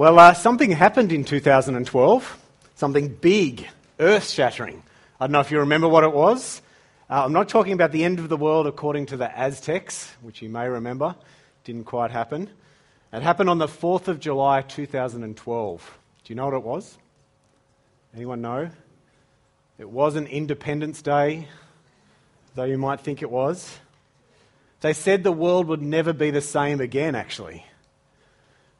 Well, uh, something happened in 2012, something big, earth shattering. I don't know if you remember what it was. Uh, I'm not talking about the end of the world according to the Aztecs, which you may remember. Didn't quite happen. It happened on the 4th of July 2012. Do you know what it was? Anyone know? It wasn't Independence Day, though you might think it was. They said the world would never be the same again, actually.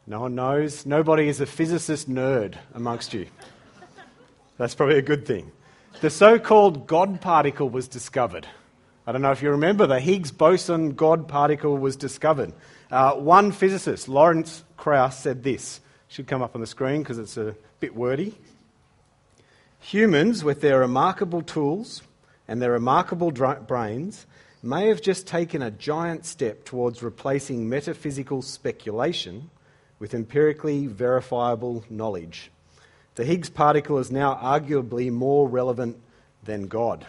No one knows. Nobody is a physicist nerd amongst you. That's probably a good thing. The so called God particle was discovered. I don't know if you remember, the Higgs boson God particle was discovered. Uh, one physicist, Lawrence Krauss, said this. Should come up on the screen because it's a bit wordy. Humans, with their remarkable tools and their remarkable dra- brains, may have just taken a giant step towards replacing metaphysical speculation with empirically verifiable knowledge. The Higgs particle is now arguably more relevant than God.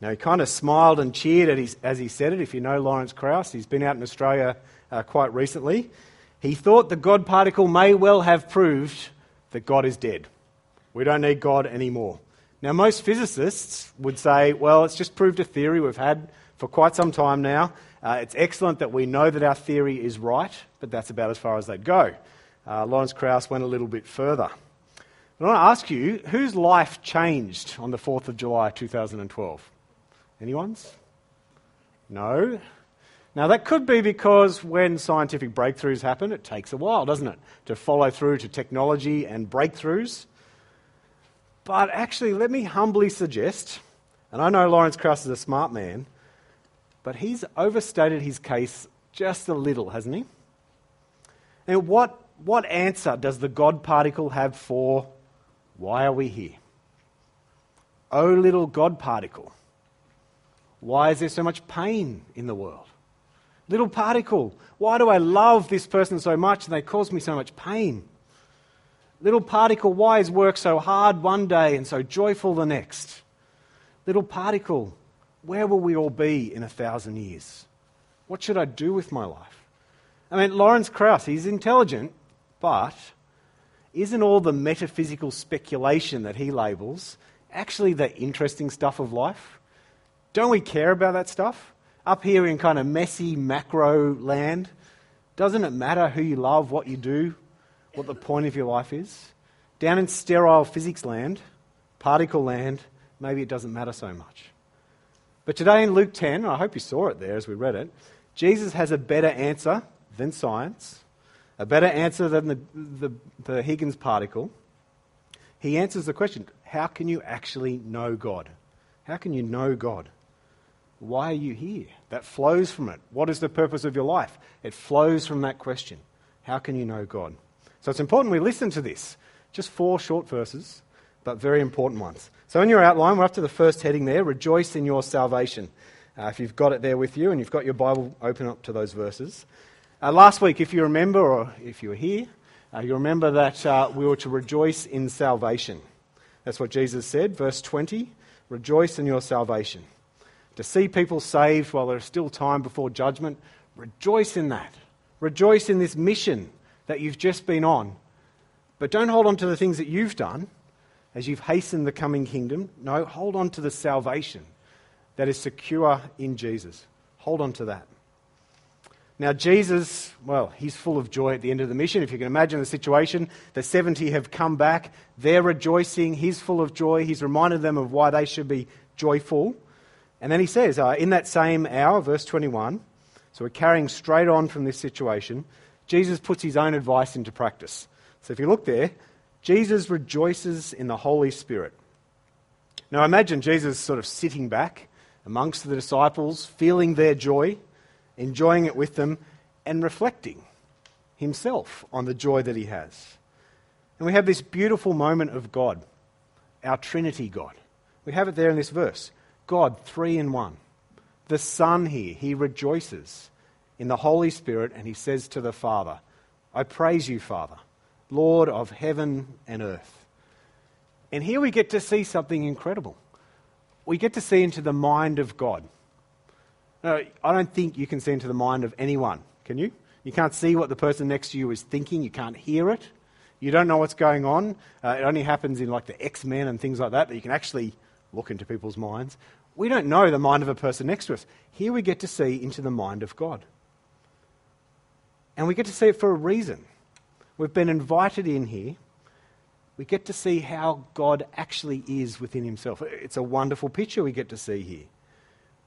Now, he kind of smiled and cheered his, as he said it. If you know Lawrence Krauss, he's been out in Australia uh, quite recently. He thought the God particle may well have proved that God is dead. We don't need God anymore. Now, most physicists would say, well, it's just proved a theory we've had for quite some time now. Uh, it's excellent that we know that our theory is right, but that's about as far as they'd go. Uh, Lawrence Krauss went a little bit further. But I want to ask you, whose life changed on the 4th of July 2012? Anyone's? No? Now, that could be because when scientific breakthroughs happen, it takes a while, doesn't it, to follow through to technology and breakthroughs. But actually, let me humbly suggest, and I know Lawrence Krauss is a smart man, but he's overstated his case just a little, hasn't he? And what, what answer does the God particle have for why are we here? Oh, little God particle, why is there so much pain in the world? Little particle, why do I love this person so much and they cause me so much pain? Little particle, why is work so hard one day and so joyful the next? Little particle, where will we all be in a thousand years? What should I do with my life? I mean, Lawrence Krauss, he's intelligent, but isn't all the metaphysical speculation that he labels actually the interesting stuff of life? Don't we care about that stuff? Up here in kind of messy macro land, doesn't it matter who you love, what you do, what the point of your life is? Down in sterile physics land, particle land, maybe it doesn't matter so much. But today in Luke 10, I hope you saw it there as we read it, Jesus has a better answer than science, a better answer than the, the, the Higgins particle. He answers the question how can you actually know God? How can you know God? Why are you here? That flows from it. What is the purpose of your life? It flows from that question. How can you know God? So it's important we listen to this. Just four short verses, but very important ones. So in your outline, we're up to the first heading there Rejoice in your salvation. Uh, if you've got it there with you and you've got your Bible, open up to those verses. Uh, last week, if you remember, or if you were here, uh, you remember that uh, we were to rejoice in salvation. That's what Jesus said, verse 20 Rejoice in your salvation. To see people saved while there's still time before judgment, rejoice in that. Rejoice in this mission that you've just been on. But don't hold on to the things that you've done as you've hastened the coming kingdom. No, hold on to the salvation that is secure in Jesus. Hold on to that. Now, Jesus, well, he's full of joy at the end of the mission. If you can imagine the situation, the 70 have come back. They're rejoicing. He's full of joy. He's reminded them of why they should be joyful. And then he says, uh, in that same hour, verse 21, so we're carrying straight on from this situation, Jesus puts his own advice into practice. So if you look there, Jesus rejoices in the Holy Spirit. Now imagine Jesus sort of sitting back amongst the disciples, feeling their joy, enjoying it with them, and reflecting himself on the joy that he has. And we have this beautiful moment of God, our Trinity God. We have it there in this verse God, three in one. The Son here, he rejoices in the Holy Spirit and he says to the Father, I praise you, Father, Lord of heaven and earth. And here we get to see something incredible. We get to see into the mind of God. Now, I don't think you can see into the mind of anyone, can you? You can't see what the person next to you is thinking, you can't hear it. You don't know what's going on. Uh, it only happens in like the X Men and things like that, that you can actually look into people's minds. We don't know the mind of a person next to us. Here we get to see into the mind of God. And we get to see it for a reason. We've been invited in here. We get to see how God actually is within himself. It's a wonderful picture we get to see here.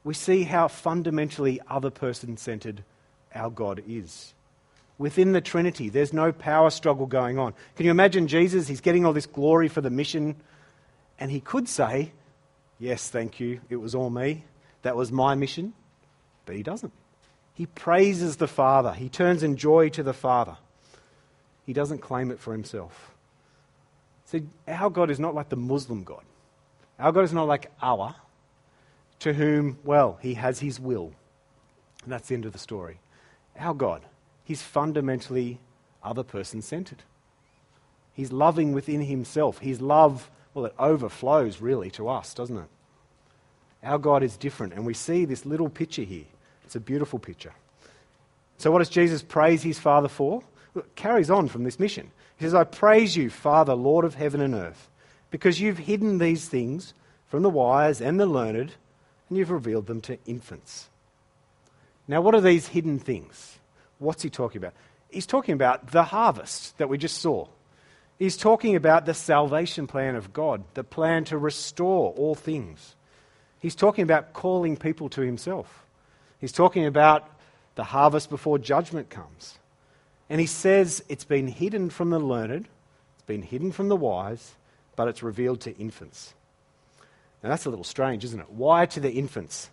We see how fundamentally other person centered our God is. Within the Trinity, there's no power struggle going on. Can you imagine Jesus? He's getting all this glory for the mission, and he could say, Yes, thank you, it was all me. That was my mission. But he doesn't. He praises the Father, he turns in joy to the Father. He doesn't claim it for himself. See, our God is not like the Muslim God. Our God is not like Allah, to whom, well, he has his will. And that's the end of the story. Our God, he's fundamentally other person centered. He's loving within himself. His love, well, it overflows really to us, doesn't it? Our God is different, and we see this little picture here. It's a beautiful picture. So, what does Jesus praise his Father for? Carries on from this mission. He says, I praise you, Father, Lord of heaven and earth, because you've hidden these things from the wise and the learned, and you've revealed them to infants. Now, what are these hidden things? What's he talking about? He's talking about the harvest that we just saw. He's talking about the salvation plan of God, the plan to restore all things. He's talking about calling people to himself. He's talking about the harvest before judgment comes. And he says it's been hidden from the learned, it's been hidden from the wise, but it's revealed to infants. Now that's a little strange, isn't it? Why to the infants?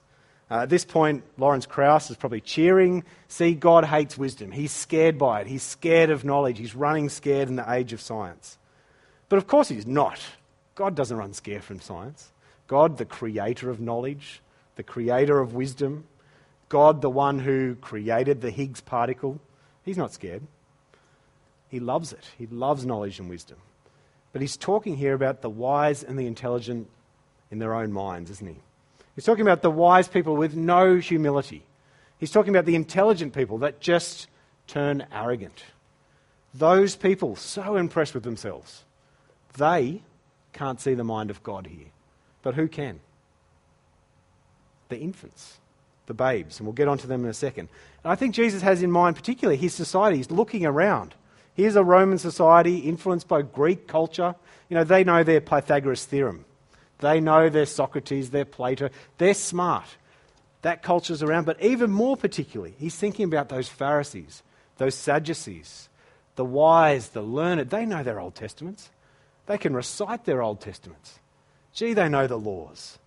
Uh, at this point, Lawrence Krauss is probably cheering. See, God hates wisdom. He's scared by it. He's scared of knowledge. He's running scared in the age of science. But of course, he's not. God doesn't run scared from science. God, the creator of knowledge, the creator of wisdom, God, the one who created the Higgs particle, He's not scared. He loves it. He loves knowledge and wisdom. But he's talking here about the wise and the intelligent in their own minds, isn't he? He's talking about the wise people with no humility. He's talking about the intelligent people that just turn arrogant. Those people, so impressed with themselves, they can't see the mind of God here. But who can? The infants the babes, and we'll get onto them in a second. And I think Jesus has in mind, particularly his society. He's looking around. Here's a Roman society influenced by Greek culture. You know, they know their Pythagoras theorem. They know their Socrates, their Plato. They're smart. That culture's around. But even more particularly, he's thinking about those Pharisees, those Sadducees, the wise, the learned. They know their Old Testaments. They can recite their Old Testaments. Gee, they know the laws,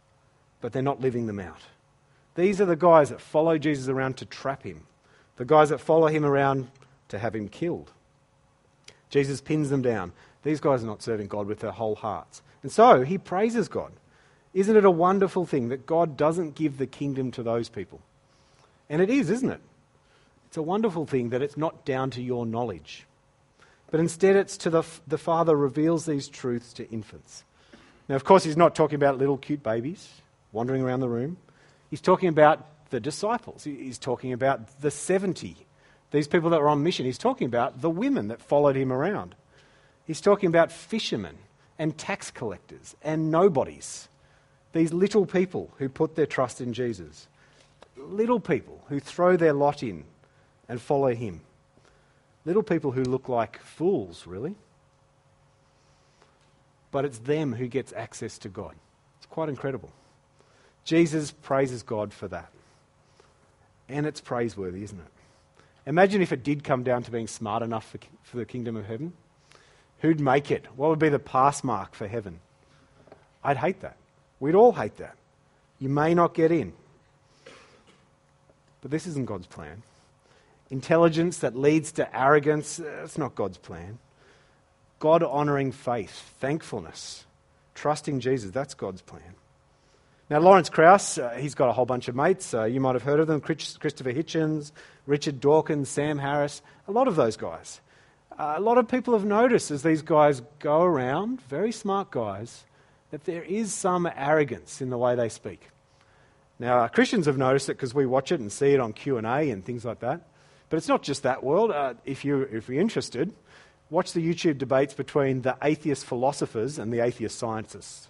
but they're not living them out. These are the guys that follow Jesus around to trap him, the guys that follow him around to have him killed. Jesus pins them down. These guys are not serving God with their whole hearts. And so he praises God. Isn't it a wonderful thing that God doesn't give the kingdom to those people? And it is, isn't it? It's a wonderful thing that it's not down to your knowledge. But instead, it's to the, the Father reveals these truths to infants. Now, of course, he's not talking about little cute babies wandering around the room. He's talking about the disciples. He's talking about the 70, these people that were on mission. He's talking about the women that followed him around. He's talking about fishermen and tax collectors and nobodies. These little people who put their trust in Jesus. Little people who throw their lot in and follow him. Little people who look like fools, really. But it's them who gets access to God. It's quite incredible. Jesus praises God for that. And it's praiseworthy, isn't it? Imagine if it did come down to being smart enough for, for the kingdom of heaven. Who'd make it? What would be the pass mark for heaven? I'd hate that. We'd all hate that. You may not get in. But this isn't God's plan. Intelligence that leads to arrogance, uh, that's not God's plan. God honoring faith, thankfulness, trusting Jesus, that's God's plan. Now, Lawrence Krauss, uh, he's got a whole bunch of mates. Uh, you might have heard of them Christopher Hitchens, Richard Dawkins, Sam Harris, a lot of those guys. Uh, a lot of people have noticed as these guys go around, very smart guys, that there is some arrogance in the way they speak. Now, uh, Christians have noticed it because we watch it and see it on Q&A and things like that. But it's not just that world. Uh, if, you, if you're interested, watch the YouTube debates between the atheist philosophers and the atheist scientists.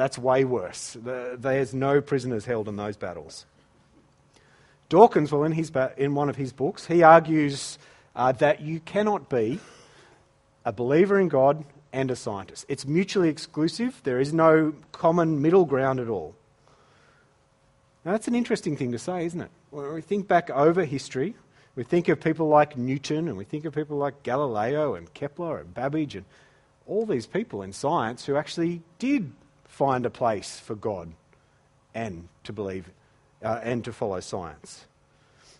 That's way worse. There's no prisoners held in those battles. Dawkins, well, in, his, in one of his books, he argues uh, that you cannot be a believer in God and a scientist. It's mutually exclusive. There is no common middle ground at all. Now, that's an interesting thing to say, isn't it? When we think back over history, we think of people like Newton and we think of people like Galileo and Kepler and Babbage and all these people in science who actually did find a place for God and to believe uh, and to follow science.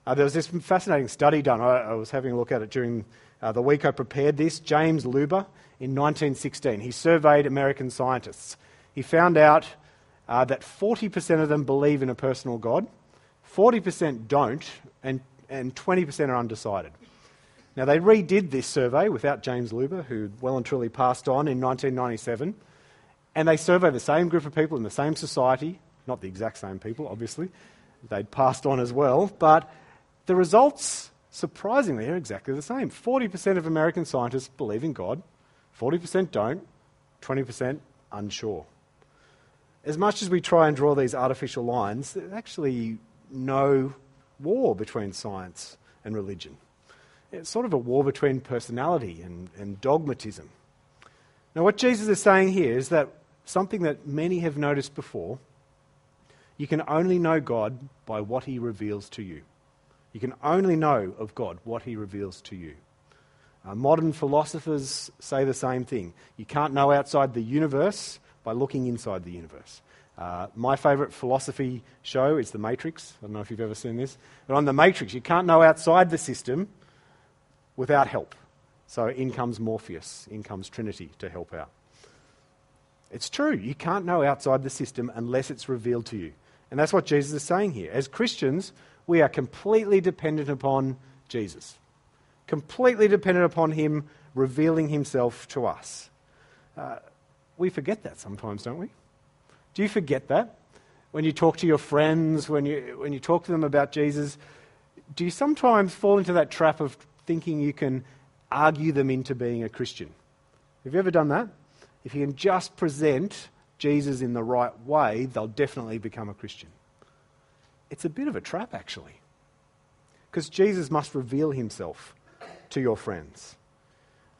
Uh, there was this fascinating study done. I, I, was having a look at it during uh, the week I prepared this. James Leuba in 1916. He surveyed American scientists. He found out uh, that 40% of them believe in a personal God, 40% don't, and, and 20% are undecided. Now, they redid this survey without James Leuba, who well and truly passed on in 1997, and they survey the same group of people in the same society, not the exact same people, obviously. They'd passed on as well, but the results, surprisingly, are exactly the same. 40% of American scientists believe in God, 40% don't, 20% unsure. As much as we try and draw these artificial lines, there's actually no war between science and religion. It's sort of a war between personality and, and dogmatism. Now, what Jesus is saying here is that something that many have noticed before you can only know God by what he reveals to you. You can only know of God what he reveals to you. Uh, modern philosophers say the same thing. You can't know outside the universe by looking inside the universe. Uh, my favourite philosophy show is The Matrix. I don't know if you've ever seen this. But on The Matrix, you can't know outside the system without help. So in comes Morpheus, in comes Trinity to help out. It's true. You can't know outside the system unless it's revealed to you. And that's what Jesus is saying here. As Christians, we are completely dependent upon Jesus completely dependent upon Him revealing Himself to us. Uh, we forget that sometimes, don't we? Do you forget that? When you talk to your friends, when you, when you talk to them about Jesus, do you sometimes fall into that trap of thinking you can argue them into being a Christian? Have you ever done that? If you can just present Jesus in the right way, they'll definitely become a Christian. It's a bit of a trap, actually. Because Jesus must reveal himself to your friends.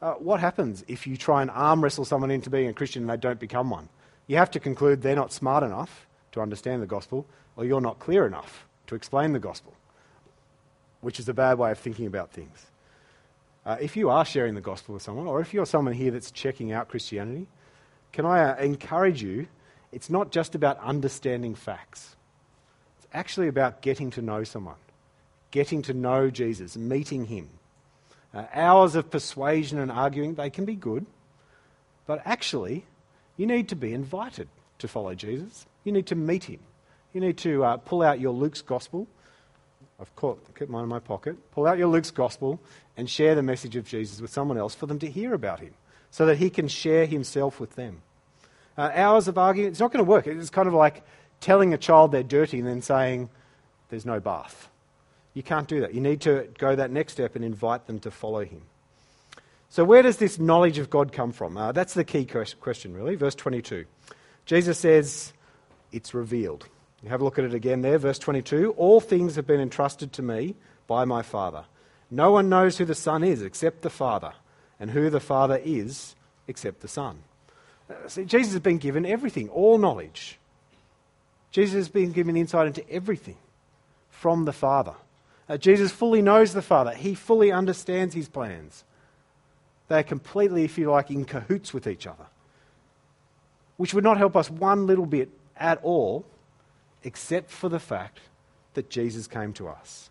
Uh, what happens if you try and arm wrestle someone into being a Christian and they don't become one? You have to conclude they're not smart enough to understand the gospel, or you're not clear enough to explain the gospel, which is a bad way of thinking about things. Uh, if you are sharing the gospel with someone, or if you're someone here that's checking out Christianity, can I uh, encourage you? It's not just about understanding facts, it's actually about getting to know someone, getting to know Jesus, meeting him uh, hours of persuasion and arguing, they can be good, but actually, you need to be invited to follow Jesus. You need to meet him. You need to uh, pull out your Luke's gospel. I've caught, kept mine in my pocket. Pull out your Luke's gospel and share the message of Jesus with someone else for them to hear about him so that he can share himself with them. Uh, hours of arguing, it's not going to work. It's kind of like telling a child they're dirty and then saying, there's no bath. You can't do that. You need to go that next step and invite them to follow him. So, where does this knowledge of God come from? Uh, that's the key question, really. Verse 22. Jesus says, It's revealed. You have a look at it again there, verse 22. All things have been entrusted to me by my Father. No one knows who the Son is except the Father, and who the Father is except the Son. Uh, see, Jesus has been given everything, all knowledge. Jesus has been given insight into everything from the Father. Uh, Jesus fully knows the Father, he fully understands his plans. They are completely, if you like, in cahoots with each other, which would not help us one little bit at all, except for the fact that Jesus came to us.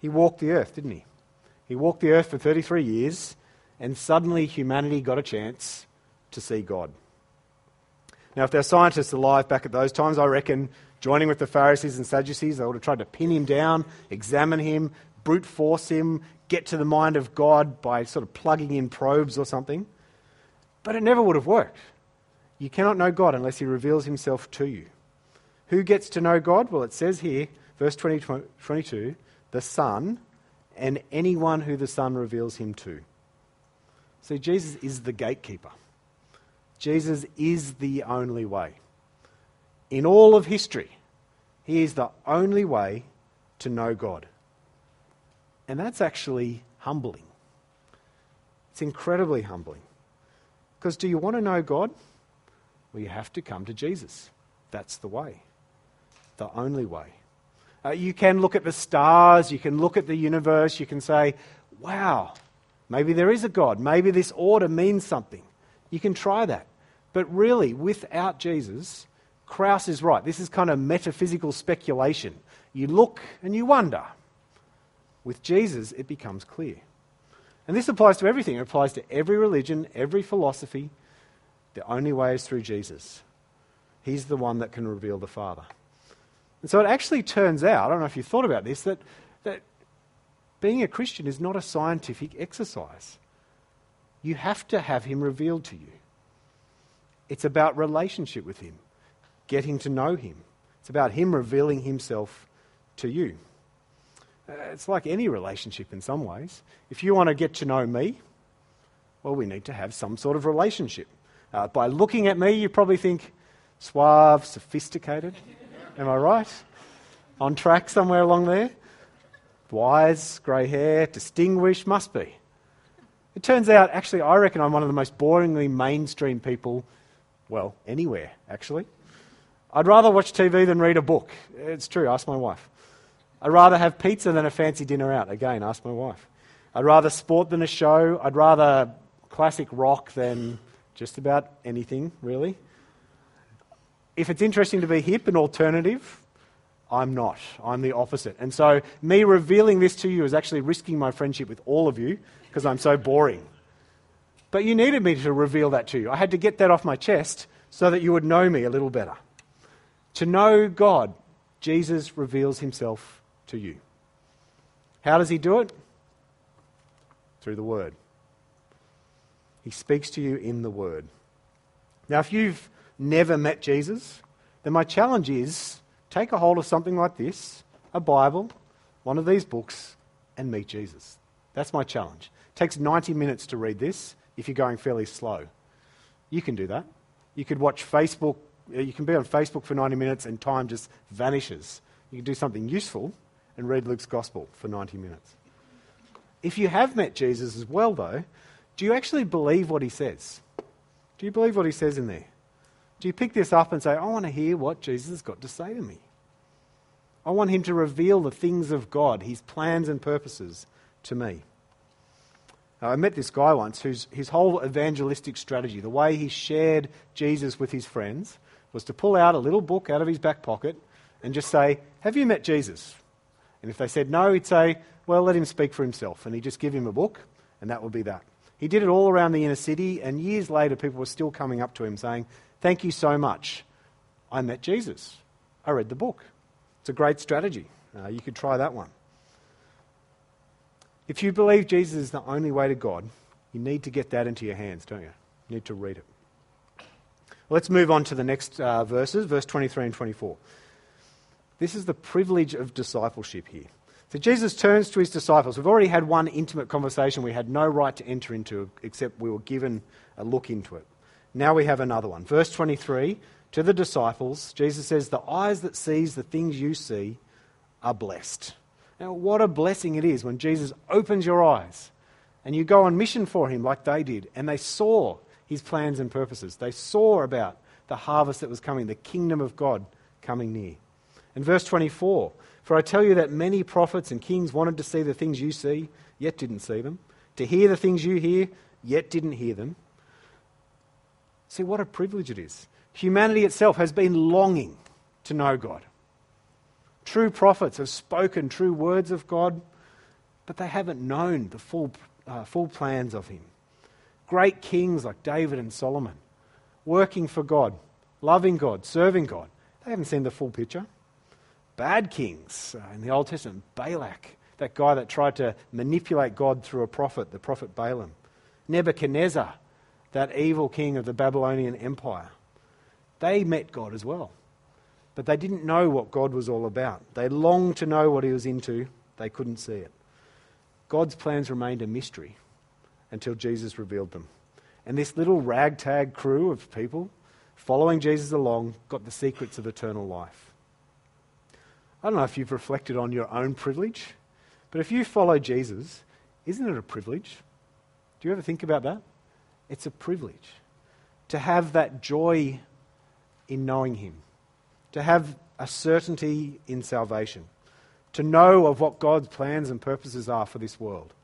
He walked the earth, didn't he? He walked the earth for 33 years, and suddenly humanity got a chance to see God. Now, if there are scientists alive back at those times, I reckon joining with the Pharisees and Sadducees. They would have tried to pin him down, examine him, brute force him, get to the mind of God by sort of plugging in probes or something. But it never would have worked. You cannot know God unless he reveals himself to you. Who gets to know God? Well, it says here, verse 20, 22, the Son and anyone who the Son reveals him to. See, Jesus is the gatekeeper. Jesus is the only way. In all of history, he is the only way to know God. And that's actually humbling. It's incredibly humbling. Because do you want to know God? Well, you have to come to Jesus. That's the way, the only way. Uh, you can look at the stars, you can look at the universe, you can say, wow, maybe there is a God, maybe this order means something. You can try that. But really, without Jesus, Krauss is right. This is kind of metaphysical speculation. You look and you wonder. With Jesus, it becomes clear. And this applies to everything. It applies to every religion, every philosophy. The only way is through Jesus. He's the one that can reveal the Father. And so it actually turns out, I don't know if you thought about this, that, that being a Christian is not a scientific exercise. You have to have Him revealed to you. It's about relationship with Him, getting to know Him. It's about Him revealing Himself to you. Uh, it's like any relationship in some ways. If you want to get to know me, well, we need to have some sort of relationship. Uh, by looking at me, you probably think suave, sophisticated. Am I right? On track somewhere along there? Wise, grey hair, distinguished, must be. It turns out, actually, I reckon I'm one of the most boringly mainstream people, well, anywhere, actually. I'd rather watch TV than read a book. It's true, ask my wife. I'd rather have pizza than a fancy dinner out. Again, ask my wife. I'd rather sport than a show. I'd rather classic rock than just about anything, really. If it's interesting to be hip and alternative, I'm not. I'm the opposite. And so, me revealing this to you is actually risking my friendship with all of you because I'm so boring. But you needed me to reveal that to you. I had to get that off my chest so that you would know me a little better. To know God, Jesus reveals himself to you. How does he do it? Through the Word. He speaks to you in the Word. Now, if you've never met Jesus, then my challenge is take a hold of something like this a Bible, one of these books, and meet Jesus. That's my challenge. It takes 90 minutes to read this if you're going fairly slow. You can do that. You could watch Facebook, uh, you can be on Facebook for 90 minutes and time just vanishes. You can do something useful and read Luke's Gospel for 90 minutes. If you have met Jesus as well, though, do you actually believe what he says? Do you believe what he says in there? Do you pick this up and say, I want to hear what Jesus has got to say to me? I want him to reveal the things of God, his plans and purposes to me. Now, I met this guy once whose his whole evangelistic strategy, the way he shared Jesus with his friends, was to pull out a little book out of his back pocket and just say, Have you met Jesus? And if they said no, he'd say, well, let him speak for himself. And he'd just give him a book, and that would be that. He did it all around the inner city, and years later, people were still coming up to him saying, Thank you so much. I met Jesus. I read the book. It's a great strategy. Uh, you could try that one. If you believe Jesus is the only way to God, you need to get that into your hands, don't you? You need to read it. Let's move on to the next uh, verses, verse 23 and 24. This is the privilege of discipleship here. So Jesus turns to his disciples. We've already had one intimate conversation we had no right to enter into except we were given a look into it. Now we have another one. Verse 23 to the disciples, Jesus says, The eyes that sees the things you see are blessed. Now, what a blessing it is when Jesus opens your eyes and you go on mission for him like they did, and they saw his plans and purposes. They saw about the harvest that was coming, the kingdom of God coming near. In verse 24, for I tell you that many prophets and kings wanted to see the things you see, yet didn't see them, to hear the things you hear, yet didn't hear them. See what a privilege it is. Humanity itself has been longing to know God. True prophets have spoken true words of God, but they haven't known the full, uh, full plans of Him. Great kings like David and Solomon, working for God, loving God, serving God, they haven't seen the full picture bad kings uh, in the Old Testament. Balak, that guy that tried to manipulate God through a prophet, the prophet Balaam. Nebuchadnezzar, that evil king of the Babylonian Empire. They met God as well. But they didn't know what God was all about. They longed to know what he was into, they couldn't see it. God's plans remained a mystery. until Jesus revealed them. And this little ragtag crew of people following Jesus along got the secrets of eternal life. I don't know if you've reflected on your own privilege, but if you follow Jesus, isn't it a privilege? Do you ever think about that? It's a privilege to have that joy in knowing Him, to have a certainty in salvation, to know of what God's plans and purposes are for this world,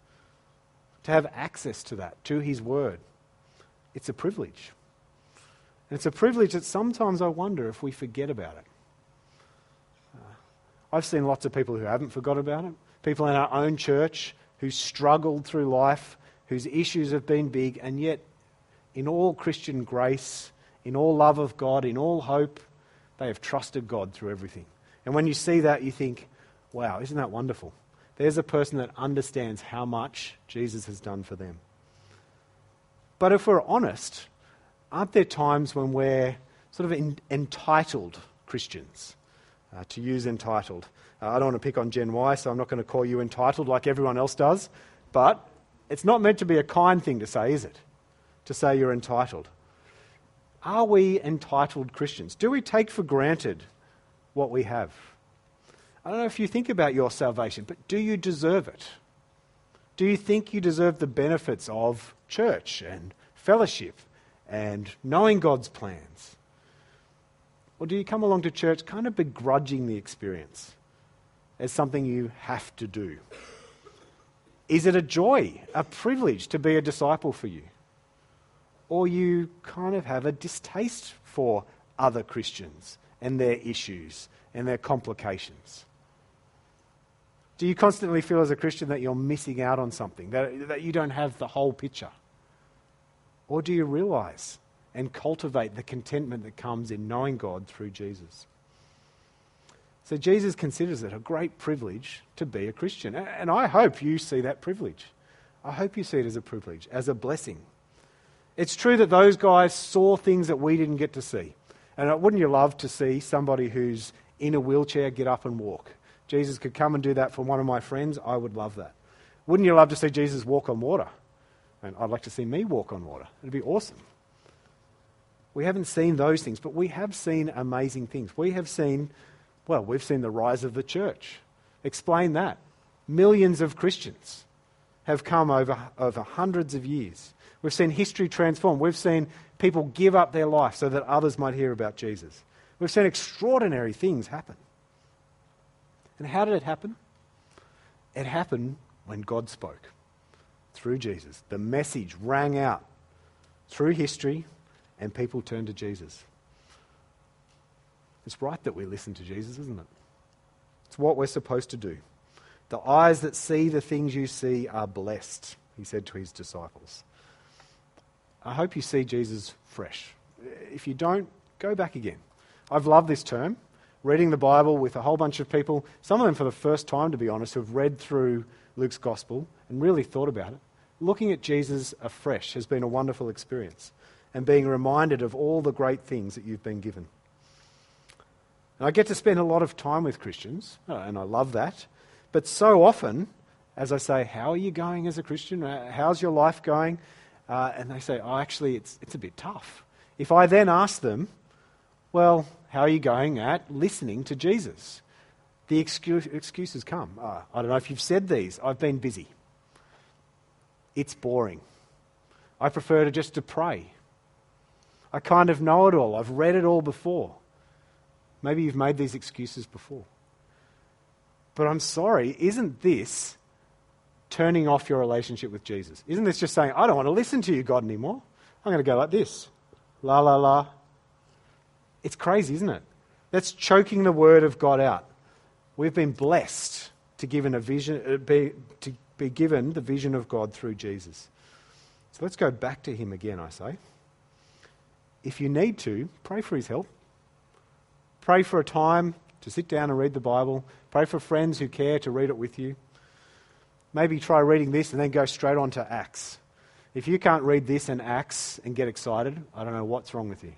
to have access to that, to His Word. It's a privilege. And it's a privilege that sometimes I wonder if we forget about it. Uh, I've seen lots of people who haven't forgot about it, people in our own church who struggled through life, whose issues have been big, and yet in all Christian grace, in all love of God, in all hope, they have trusted God through everything. And when you see that, you think, wow, isn't that wonderful? There's a person that understands how much Jesus has done for them. But if we're honest, aren't there times when we're sort of entitled Christians? Uh, to use entitled. Uh, I don't want to pick on Gen Y, so I'm not going to call you entitled like everyone else does. But it's not meant to be a kind thing to say, is it? To say you're entitled. Are we entitled Christians? Do we take for granted what we have? I don't know if you think about your salvation, but do you deserve it? Do you think you deserve the benefits of church and fellowship and knowing God's plans? Or do you come along to church kind of begrudging the experience as something you have to do? Is it a joy, a privilege to be a disciple for you? Or you kind of have a distaste for other Christians and their issues and their complications? Do you constantly feel as a Christian that you're missing out on something, that, that you don't have the whole picture? Or do you realize and cultivate the contentment that comes in knowing God through Jesus? So Jesus considers it a great privilege to be a Christian. And I hope you see that privilege. I hope you see it as a privilege, as a blessing. It's true that those guys saw things that we didn't get to see. And wouldn't you love to see somebody who's in a wheelchair get up and walk? Jesus could come and do that for one of my friends. I would love that. Wouldn't you love to see Jesus walk on water? And I'd like to see me walk on water. It'd be awesome. We haven't seen those things, but we have seen amazing things. We have seen, well, we've seen the rise of the church. Explain that. Millions of Christians have come over, over hundreds of years. We've seen history transform. We've seen people give up their life so that others might hear about Jesus. We've seen extraordinary things happen. And how did it happen? It happened when God spoke through Jesus. The message rang out through history, and people turned to Jesus. It's right that we listen to Jesus, isn't it? It's what we're supposed to do. The eyes that see the things you see are blessed, he said to his disciples. I hope you see Jesus fresh. If you don't, go back again. I've loved this term, reading the Bible with a whole bunch of people, some of them for the first time, to be honest, who have read through Luke's gospel and really thought about it. Looking at Jesus afresh has been a wonderful experience and being reminded of all the great things that you've been given. And I get to spend a lot of time with Christians, uh, and I love that. But so often, as I say, How are you going as a Christian? Uh, how's your life going? uh, and they say, oh, actually, it's, it's a bit tough. If I then ask them, well, how are you going at listening to Jesus? The excuse, excuses come. Oh, I don't know if you've said these. I've been busy. It's boring. I prefer to just to pray. I kind of know it all. I've read it all before. Maybe you've made these excuses before. But I'm sorry, isn't this turning off your relationship with Jesus? Isn't this just saying, I don't want to listen to you, God, anymore? I'm going to go like this la, la, la. It's crazy, isn't it? That's choking the word of God out. We've been blessed to, given a vision, uh, be, to be given the vision of God through Jesus. So let's go back to him again, I say. If you need to, pray for his help. Pray for a time to sit down and read the Bible. Pray for friends who care to read it with you. Maybe try reading this and then go straight on to Acts. If you can't read this and Acts and get excited, I don't know what's wrong with you.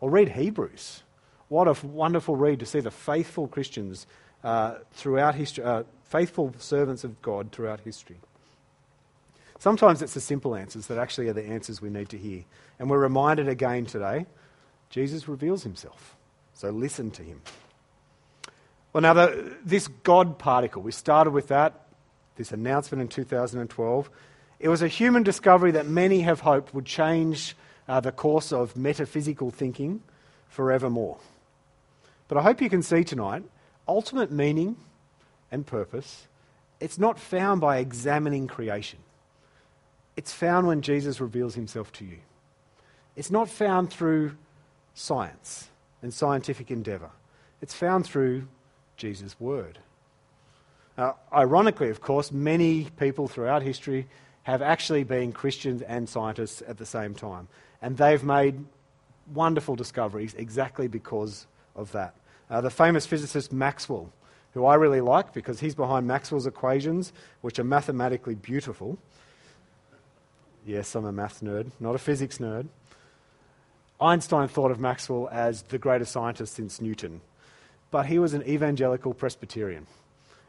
Or read Hebrews. What a wonderful read to see the faithful Christians uh, throughout history, uh, faithful servants of God throughout history. Sometimes it's the simple answers that actually are the answers we need to hear. And we're reminded again today Jesus reveals himself. So listen to him. Well, now, the, this God particle, we started with that, this announcement in 2012. It was a human discovery that many have hoped would change uh, the course of metaphysical thinking forevermore. But I hope you can see tonight ultimate meaning and purpose, it's not found by examining creation. It's found when Jesus reveals himself to you. It's not found through science and scientific endeavour. It's found through Jesus' word. Now, ironically, of course, many people throughout history have actually been Christians and scientists at the same time. And they've made wonderful discoveries exactly because of that. Uh, the famous physicist Maxwell, who I really like because he's behind Maxwell's equations, which are mathematically beautiful. Yes, I'm a math nerd, not a physics nerd. Einstein thought of Maxwell as the greatest scientist since Newton, but he was an evangelical Presbyterian.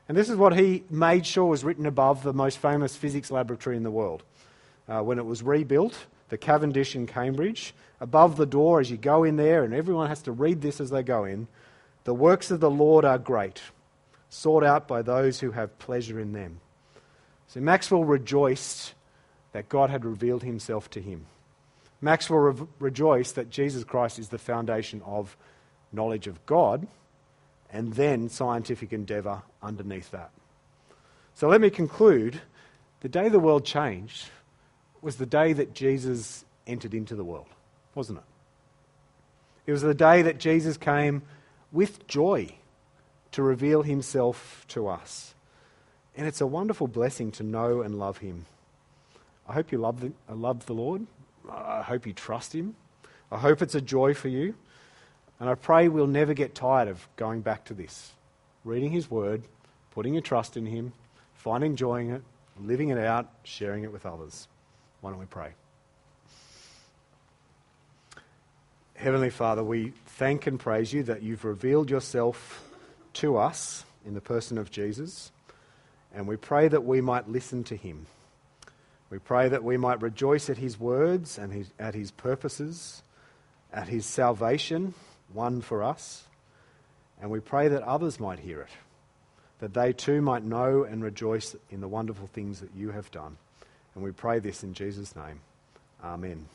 And this is what he made sure was written above the most famous physics laboratory in the world. Uh, when it was rebuilt, the Cavendish in Cambridge, above the door as you go in there, and everyone has to read this as they go in the works of the Lord are great, sought out by those who have pleasure in them. So Maxwell rejoiced that God had revealed himself to him. Maxwell re- rejoiced that Jesus Christ is the foundation of knowledge of God and then scientific endeavour underneath that. So let me conclude the day the world changed was the day that Jesus entered into the world, wasn't it? It was the day that Jesus came with joy to reveal himself to us. And it's a wonderful blessing to know and love him. I hope you love the, love the Lord. I hope you trust him. I hope it's a joy for you. And I pray we'll never get tired of going back to this reading his word, putting your trust in him, finding enjoying it, living it out, sharing it with others. Why don't we pray? Heavenly Father, we thank and praise you that you've revealed yourself to us in the person of Jesus, and we pray that we might listen to him. We pray that we might rejoice at his words and his, at his purposes, at his salvation, won for us, and we pray that others might hear it, that they too might know and rejoice in the wonderful things that you have done. And we pray this in Jesus' name. Amen.